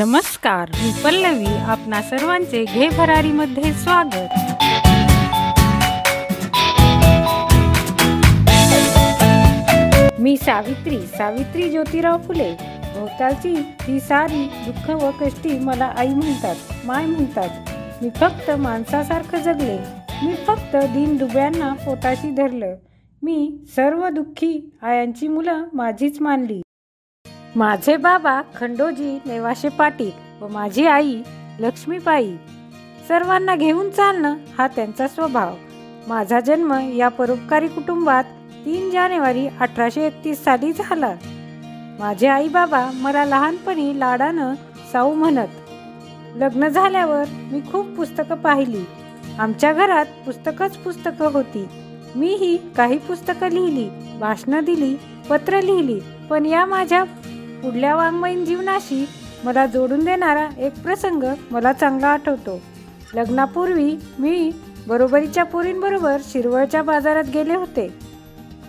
नमस्कार मी पल्लवी आपणा सर्वांचे घे भरारीमध्ये स्वागत. मी सावित्री सावित्री ज्योतिराव फुले. भोवतालची ही सारी दुःख व कष्टी मला आई म्हणतात माय म्हणतात. मी फक्त माणसासारखं जगले. मी फक्त दिन दुब्यांना पोटाशी धरलं. मी सर्व दुःखी आयांची मुलं माझीच मानली. माझे बाबा खंडोजी नेवाशे पाटील व माझी आई लक्ष्मीबाई. सर्वांना घेऊन चालणं हा त्यांचा स्वभाव. माझा जन्म या परोपकारी कुटुंबात तीन जानेवारी अठराशे एकतीस साली झाला. माझे आई बाबा मला लहानपणी लाडानं साऊ म्हणत. लग्न झाल्यावर मी खूप पुस्तकं पाहिली. आमच्या घरात पुस्तकच पुस्तकं होती. मीही काही पुस्तकं लिहिली भाषणं दिली पत्र लिहिली पण या माझ्या पुढल्या वाङ्मयीन जीवनाशी मला जोडून देणारा एक प्रसंग मला चांगला आठवतो. लग्नापूर्वी मी बरोबरीच्या पोरींबरोबर शिरवळच्या बाजारात गेले होते.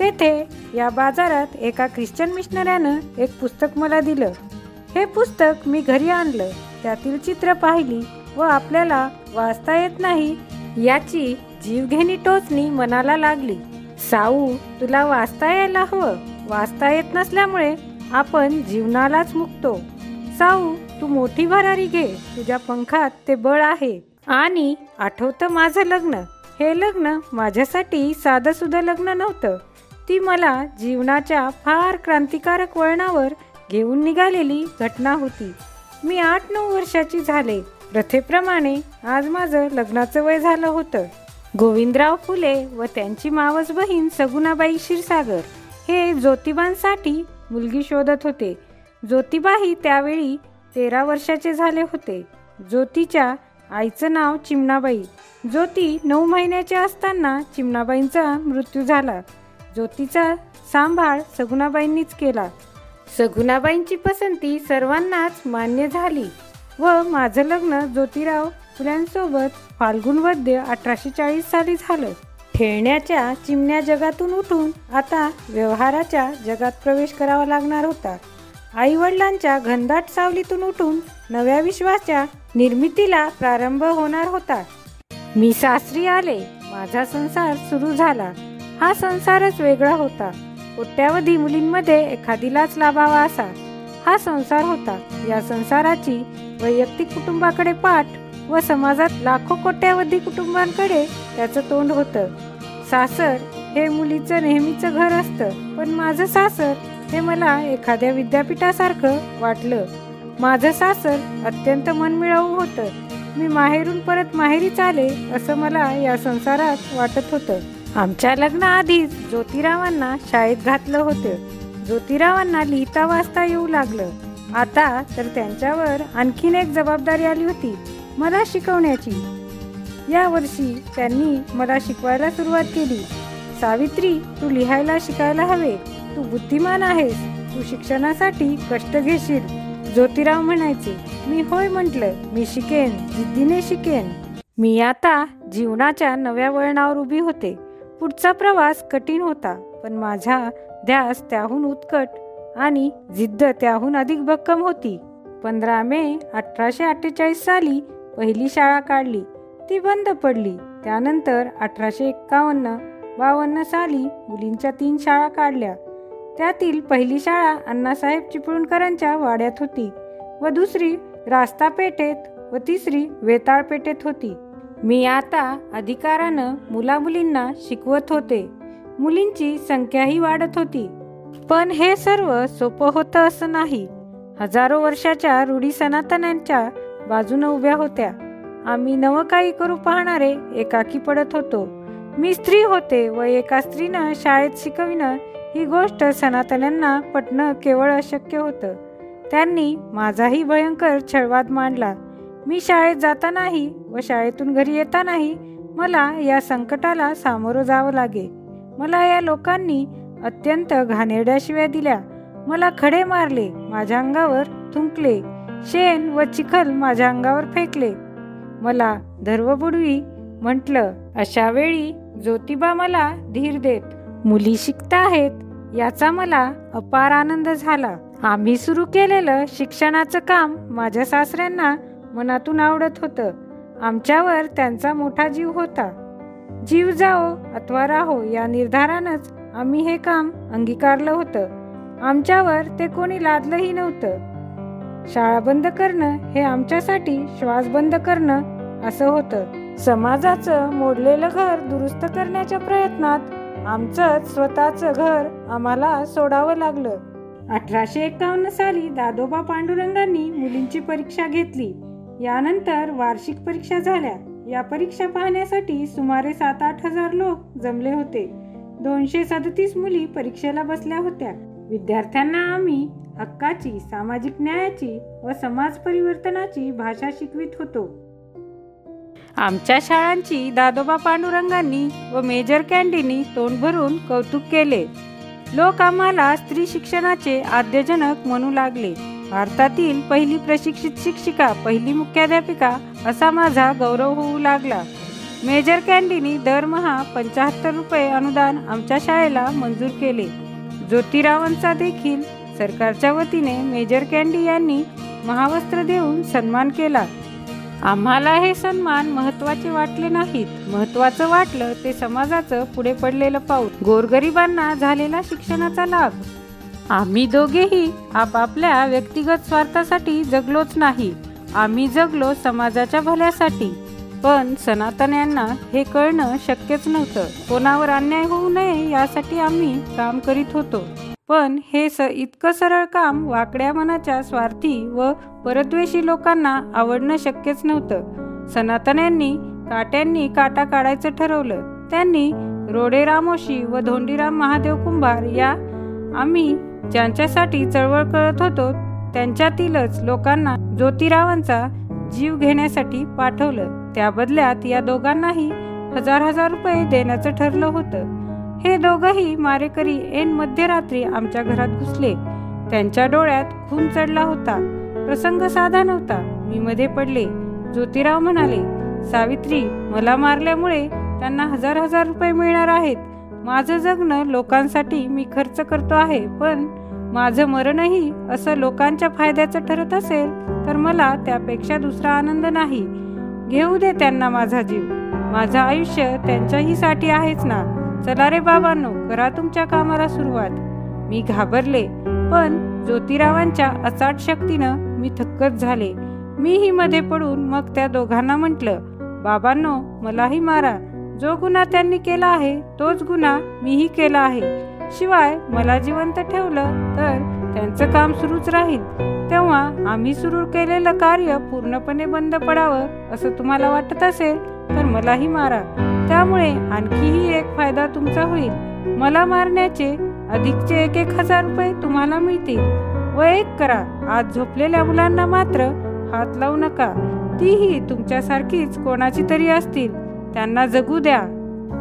तेथे या बाजारात एका ख्रिश्चन मिशनऱ्यानं एक पुस्तक मला दिलं. हे पुस्तक मी घरी आणलं. त्यातील चित्र पाहिली व आपल्याला वाचता येत नाही याची जीवघेणी टोचणी मनाला लागली. साऊ तुला वाचता यायला हवं. वाचता येत नसल्यामुळे आपण जीवनालाच मुकतो. साऊ तू मोठी भरारी घे. तुझ्या पंखात ते बळ आहे. आणि आठवतं माझं लग्न. हे लग्न माझ्यासाठी साधं लग्न नव्हतं. ती मला जीवनाच्या फार क्रांतिकारक वळणावर घेऊन निघालेली घटना होती. मी आठ नऊ वर्षाची झाले. प्रथेप्रमाणे आज माझं लग्नाचं वय झालं होतं. गोविंदराव फुले व त्यांची मावस बहीण सगुणाबाई क्षीरसागर हे ज्योतिबांसाठी मुलगी शोधत होते. ज्योतिबाही त्यावेळी तेरा वर्षाचे झाले होते. ज्योतीच्या आईचं नाव चिमणाबाई. ज्योती नऊ महिन्याच्या असताना चिमणाबाईंचा मृत्यू झाला. ज्योतीचा सांभाळ सगुणाबाईंनीच केला. सगुणाबाईंची पसंती सर्वांनाच मान्य झाली व माझं लग्न ज्योतिराव फुल्यांसोबत फाल्गुन वद्य अठराशे चाळीस साली झालं. खेळण्याच्या चिमण्या जगातून उठून आता व्यवहाराच्या जगात प्रवेश करावा लागणार होता. आई वडिलांच्या घनदाट सावलीतून उठून नव्या विश्वाच्या निर्मितीला प्रारंभ होणार होता. मी सासरी आले माझा संसार सुरू झाला. हा संसारच वेगळा होता. कोट्यावधी मुलींमध्ये एखादीलाच लाभावा असा. हा संसार होता. या संसाराची वैयक्तिक कुटुंबाकडे पाठ व समाजात लाखो कोट्यावधी कुटुंबांकडे त्याचं तोंड होतं. सासर हे मुलीचं नेहमीचं घर असतं पण माझं सासर हे मला एखाद्या विद्यापीठासारखं वाटलं. माझं सासर अत्यंत मनमिळावू होतं. मी माहेरून परत माहेरीच आले असं मला या संसारात वाटत होतं. आमच्या लग्नाआधीच ज्योतिरावांना शाळेत घातलं होतं. ज्योतिरावांना लिहिता वाचता येऊ लागलं. आता तर त्यांच्यावर आणखीन एक जबाबदारी आली होती मला शिकवण्याची. या वर्षी त्यांनी मला शिकवायला सुरुवात केली. सावित्री तू लिहायला शिकायला हवे. तू बुद्धिमान आहेस. तू शिक्षणासाठी कष्ट घेशील. ज्योतिराव म्हणायचे मी होय म्हटलं मी शिकेन जिद्दीने शिकेन. मी आता जीवनाच्या नव्या वळणावर उभी होते. पुढचा प्रवास कठीण होता पण माझा ध्यास त्याहून उत्कट आणि जिद्द त्याहून अधिक भक्कम होती. पंधरा मे अठराशे अठ्ठेचाळीस साली पहिली शाळा काढली. ती बंद पडली. त्यानंतर अठराशे एक्कावन्न बावन्न साली मुलींच्या तीन शाळा काढल्या. त्यातील पहिली शाळा अण्णासाहेब चिपळूणकरांच्या वाड्यात होती व दुसरी रास्ता पेठेत व तिसरी वेताळ पेठेत होती. मी आता अधिकारानं मुलामुलींना शिकवत होते. मुलींची संख्याही वाढत होती. पण हे सर्व सोपं होतं असं नाही. हजारो वर्षाच्या रूढी सनातनांच्या बाजूनं उभ्या होत्या. आम्ही नव काही करू पाहणारे एकाकी पडत होतो. मी स्त्री होते व एका स्त्रीनं शाळेत शिकविणं ही गोष्ट सनातन्यांना पटणं केवळ अशक्य होतं. त्यांनी माझाही भयंकर छळवाद मांडला. मी शाळेत जातानाही व शाळेतून घरी येतानाही मला या संकटाला सामोरं जावं लागे. मला या लोकांनी अत्यंत घाणेरड्या शिव्या दिल्या. मला खडे मारले माझ्या अंगावर थुंकले. शेण व चिखल माझ्या अंगावर फेकले. मला धर्व बुडवी म्हटलं अशा वेळी ज्योतिबा मला धीर देत. मुली शिकता आहेत याचा मला अपार आनंद झाला. आम्ही सुरू केलेलं शिक्षणाचं काम माझ्या सासऱ्यांना मनातून आवडत होतं. आमच्यावर त्यांचा मोठा जीव होता. जीव जाओ अथवा राहो या निर्धारानंच आम्ही हे काम अंगीकारलं होतं. आमच्यावर ते कोणी लादलंही नव्हतं. शाळा बंद करणं हे आमच्यासाठी श्वास बंद करणं असं होतं. समाजाचं मोडलेलं घर दुरुस्त करण्याच्या प्रयत्नात आमचं स्वतःचं घर आम्हाला सोडावं लागलं. अठराशे एकावन्न साली दादोबा पांडुरंगांनी मुलींची परीक्षा घेतली. यानंतर वार्षिक परीक्षा झाल्या. या परीक्षा पाहण्यासाठी सुमारे सात आठ हजार लोक जमले होते. दोनशे सदतीस मुली परीक्षेला बसल्या होत्या. विद्यार्थ्यांना आम्ही हक्काची सामाजिक न्यायाची व समाज परिवर्तनाची भाषा शिकवित होतो. आमच्या शाळांची दादोबा पांडुरंगांनी व मेजर कॅन्डीनी तोंड भरून कौतुक केले. लोक आम्हाला स्त्री शिक्षणाचे आद्यजनक म्हणू लागले. भारतातील पहिली प्रशिक्षित शिक्षिका पहिली मुख्याध्यापिका असा माझा गौरव होऊ लागला. मेजर कॅन्डीनी दरमहा पंचाहत्तर रुपये अनुदान आमच्या शाळेला मंजूर केले. ज्योतिरावांचा देखील सरकारच्या वतीने मेजर कॅन्डी यांनी महावस्त्र देऊन सन्मान केला. आम्हाला हे सन्मान महत्त्वाचे वाटले नाहीत. महत्वाचं वाटलं ते समाजाचं पुढे पडलेलं पाऊल. गोरगरिबांना झालेला शिक्षणाचा लाभ. आम्ही दोघेही आपापल्या व्यक्तिगत स्वार्थासाठी जगलोच नाही. आम्ही जगलो समाजाच्या भल्यासाठी. पण सनातन यांना हे कळणं शक्यच नव्हतं. कोणावर अन्याय होऊ नये यासाठी आम्ही काम करीत होतो. पण हे स इतकं सरळ काम वाकड्या मनाच्या स्वार्थी व परद्वेषी लोकांना आवडणं शक्यच नव्हतं. सनातन यांनी काट्यांनी काटा काढायचं ठरवलं. त्यांनी रोडे रामोशी व धोंडीराम महादेव कुंभार या आम्ही ज्यांच्यासाठी चळवळ करत होतो त्यांच्यातीलच लोकांना ज्योतिरावांचा जीव घेण्यासाठी पाठवलं. त्या बदल्यात या दोघांनाही हजार हजार रुपये देण्याचं ठरलं होतं. हे दोघंही मारेकरी ऐन मध्यरात्री आमच्या घरात घुसले. त्यांच्या डोळ्यात खून चढला होता. प्रसंग साधा नव्हता. मी मध्ये पडले. ज्योतिराव म्हणाले सावित्री मला मारल्यामुळे त्यांना हजार हजार रुपये मिळणार आहेत. माझं जगणं लोकांसाठी मी खर्च करतो आहे पण माझं मरणही असं लोकांच्या फायद्याचं ठरत असेल तर मला त्यापेक्षा दुसरा आनंद नाही. घेऊ दे त्यांना माझा जीव. माझं आयुष्य त्यांच्याही साठी आहेच ना. चला रे बाबांनो करा तुमच्या कामाला सुरुवात. मी घाबरले पण ज्योतिरावांच्या अचाट शक्तीनं मी थक्कच झाले. मीही मध्ये पडून मग त्या दोघांना म्हटलं बाबांनो मलाही मारा. जो गुन्हा त्यांनी केला आहे तोच गुन्हा मीही केला आहे. शिवाय मला जिवंत ठेवलं तर त्यांचं काम सुरूच राहील. तेव्हा आम्ही सुरू केलेलं कार्य पूर्णपणे बंद पडावं असं तुम्हाला वाटत असेल तर मलाही मारा. त्यामुळे आणखीही एक फायदा तुमचा होईल. मला मारण्याचे अधिकचे एक एक हजार रुपये तुम्हाला मिळतील. व एक करा. आज झोपलेल्या मुलांना मात्र हात लावू नका. तीही तुमच्यासारखीच कोणाची तरी असतील. त्यांना जगू द्या.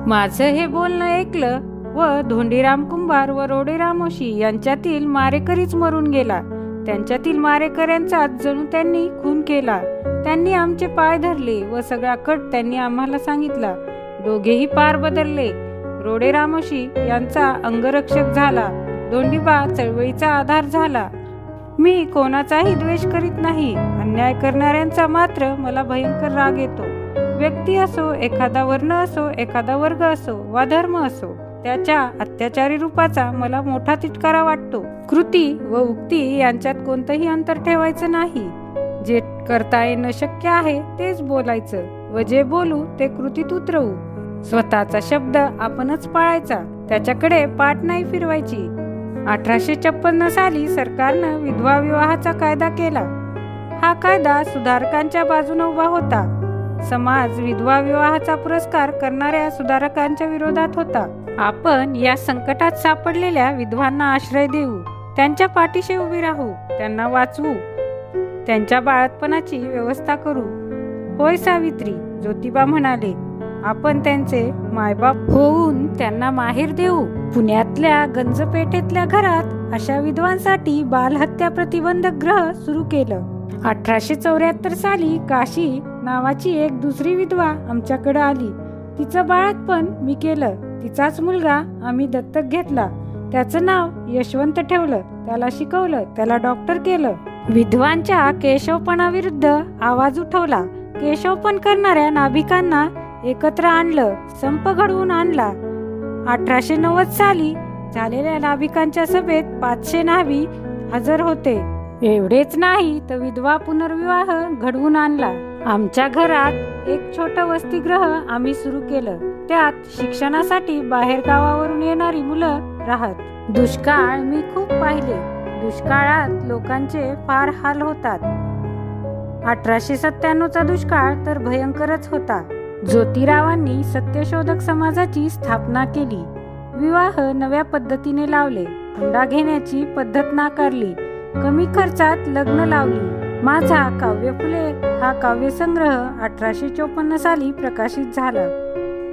माझं हे बोलणं ऐकलं व धोंडीराम कुंभार व रोडेरामोशी यांच्यातील मारेकरीच मरून गेला. त्यांच्यातील मारेकऱ्यांचा जणू त्यांनी खून केला. त्यांनी आमचे पाय धरले व सगळा कट त्यांनी आम्हाला सांगितला. दोघेही पार बदलले. रोडे रामोशी यांचा अंगरक्षक झाला. दोंडीबा चळवळीचा आधार झाला. मी कोणाचाही द्वेष करीत नाही. अन्याय करणाऱ्यांचा मात्र मला भयंकर राग येतो. व्यक्ती असो एखादा वर्ण असो एखादा वर्ग असो वा धर्म असो त्याच्या अत्याचारी रूपाचा मला मोठा तिटकारा वाटतो. कृती व उक्ती यांच्यात कोणतंही अंतर ठेवायचं नाही. जे करता येणं शक्य आहे तेच बोलायचं व जे बोलू ते कृतीत उतरवू. स्वतःचा शब्द आपणच पाळायचा त्याच्याकडे पाठ नाही फिरवायची. अठराशे छप्पन्न साली सरकारनं विधवा विवाहाचा कायदा केला. हा कायदा सुधारकांच्या बाजूने उभा होता. समाज विधवा विवाहाचा पुरस्कार करणाऱ्या सुधारकांच्या विरोधात होता. आपण या संकटात सापडलेल्या विधवांना आश्रय देऊ त्यांच्या पाठीशी उभी राहू त्यांना वाचवू त्यांच्या बाळतपणाची व्यवस्था करू. होय सावित्री ज्योतिबा म्हणाले आपण त्यांचे मायबाप होऊन त्यांना माहेर देऊ. पुण्यातल्या गंजपेठेतल्या घरात अशा विधवांसाठी बालहत्या प्रतिबंधक ग्रह सुरू केलं. अठराशे चौऱ्याहत्तर साली काशी नावाची एक दुसरी विधवा आमच्याकडे आली. तिचं बाळात मी केलं. तिचाच मुलगा आम्ही दत्तक घेतला. त्याचं नाव यशवंत ठेवलं. त्याला शिकवलं. त्याला डॉक्टर केलं. विधवांच्या केशवपणाविरुद्ध आवाज उठवला. केशवपण करणाऱ्या नाभिकांना एकत्र आणलं संप घडवून आणला. अठराशे नव्वद साली झालेल्या नाभिकांच्या सभेत पाचशे नाभी हजर होते. एवढेच नाही तर विधवा पुनर्विवाह घडवून आणला. आमच्या घरात एक छोट वसतिगृह आम्ही सुरू केलं. त्यात शिक्षणासाठी बाहेर गावावरून येणारी मुलं राहत. दुष्काळ मी खूप पाहिले. दुष्काळात लोकांचे फार हाल होतात. अठराशे सत्त्याण्णवचा दुष्काळ तर भयंकरच होता. ज्योतिरावांनी सत्यशोधक समाजाची स्थापना केली. विवाह नव्या पद्धतीने लावले. हुंडा घेण्याची पद्धत नाकारली. कमी खर्चात लग्न लावली. माझा काव्य फुले हा काव्यसंग्रह अठराशे चोपन्न साली प्रकाशित झाला.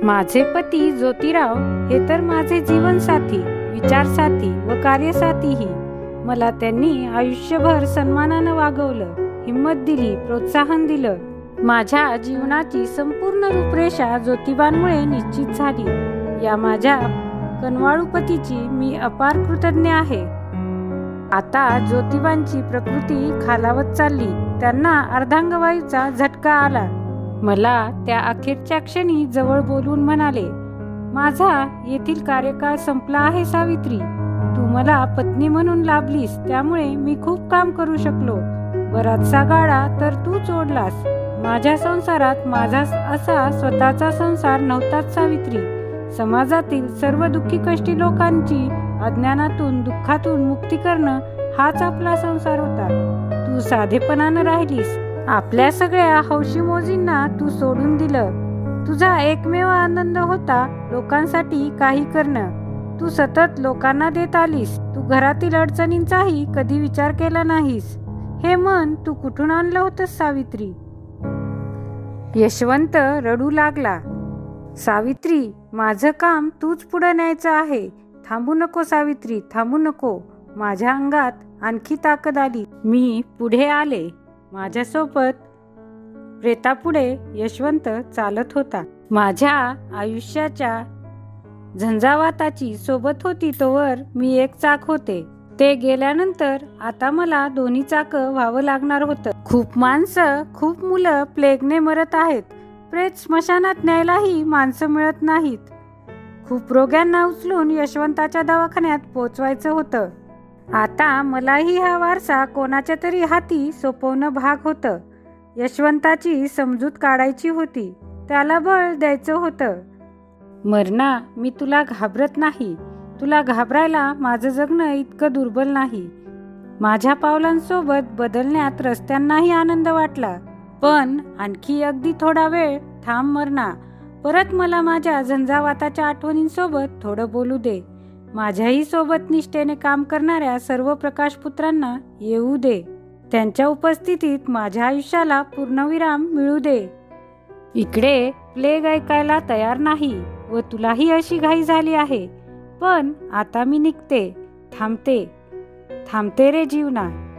माझे पती ज्योतिराव हे तर माझे जीवनसाथी विचारसाथी व कार्यसाथीही. मला त्यांनी आयुष्यभर सन्मानानं वागवलं हिंमत दिली प्रोत्साहन दिलं. माझ्या जीवनाची संपूर्ण रूपरेषा ज्योतिबांमुळे निश्चित झाली. या माझ्या कनवाळूपतीची मी अपार कृतज्ञ आहे. आता ज्योतिबांची प्रकृती खालावत चालली. त्यांना अर्धांगवायूचा झटका आला. मला त्या अखेरच्या क्षणी जवळ बोलून म्हणाले माझा येथील कार्यकाळ संपला आहे सावित्री. तू मला पत्नी म्हणून लाभलीस. त्यामुळे मी खूप काम करू शकलो. बराचसा गाडा तर तू चोडलास माझ्या संसारात माझा असा स्वतःचा संसार नव्हताच सावित्री. समाजातील सर्व दुःखी कष्टी लोकांची अज्ञानातून दुःखातून मुक्ती करणं हाच आपला संसार होता. तू साधेपणानं राहिलीस. आपल्या सगळ्या हौशी मोजींना तू सोडून दिलं. तुझा एकमेव आनंद होता लोकांसाठी काही करणं. तू सतत लोकांना देत आलीस. तू घरातील अडचणींचाही कधी विचार केला नाहीस. हे मन तू कुठून आणलं होतंस सावित्री? यशवंत रडू लागला. सावित्री माझं काम तूच पुढं न्यायचं आहे. थांबू नको सावित्री थांबू नको. माझ्या अंगात आणखी ताकद आली. मी पुढे आले. माझ्यासोबत प्रेतापुढे यशवंत चालत होता. माझ्या आयुष्याच्या झंझावाताची सोबत होती तोवर मी एक चाक होते. ते गेल्यानंतर आता मला दोन्ही चाक व्हावं लागणार होतं. खूप माणसं खूप मुलं प्लेगने मरत आहेत. प्रेत स्मशानात न्यायलाही माणसं मिळत नाहीत. खूप रोग्यांना उचलून यशवंताच्या दवाखान्यात पोचवायचं होतं. आता मलाही हा वारसा कोणाच्या तरी हाती सोपवणं भाग होतं. यशवंताची समजूत काढायची होती. त्याला बळ द्यायचं होतं. मरणा मी तुला घाबरत नाही. तुला घाबरायला माझं जगणं इतकं दुर्बल नाही. माझ्या पावलांसोबत बदलण्यात रस्त्यांनाही आनंद वाटला. पण आणखी अगदी थोडा वेळ थांब मरणा. परत मला माझ्या झंझावाताच्या आठवणींसोबत थोडं बोलू दे. माझ्याही सोबत निष्ठेने काम करणाऱ्या सर्व प्रकाशपुत्रांना येऊ दे. त्यांच्या उपस्थितीत माझ्या आयुष्याला पूर्णविराम मिळू दे. इकडे प्लेग ऐकायला तयार नाही व तुलाही अशी घाई झाली आहे. पण आता मी निघते थांबते. थांबते रे जीवना.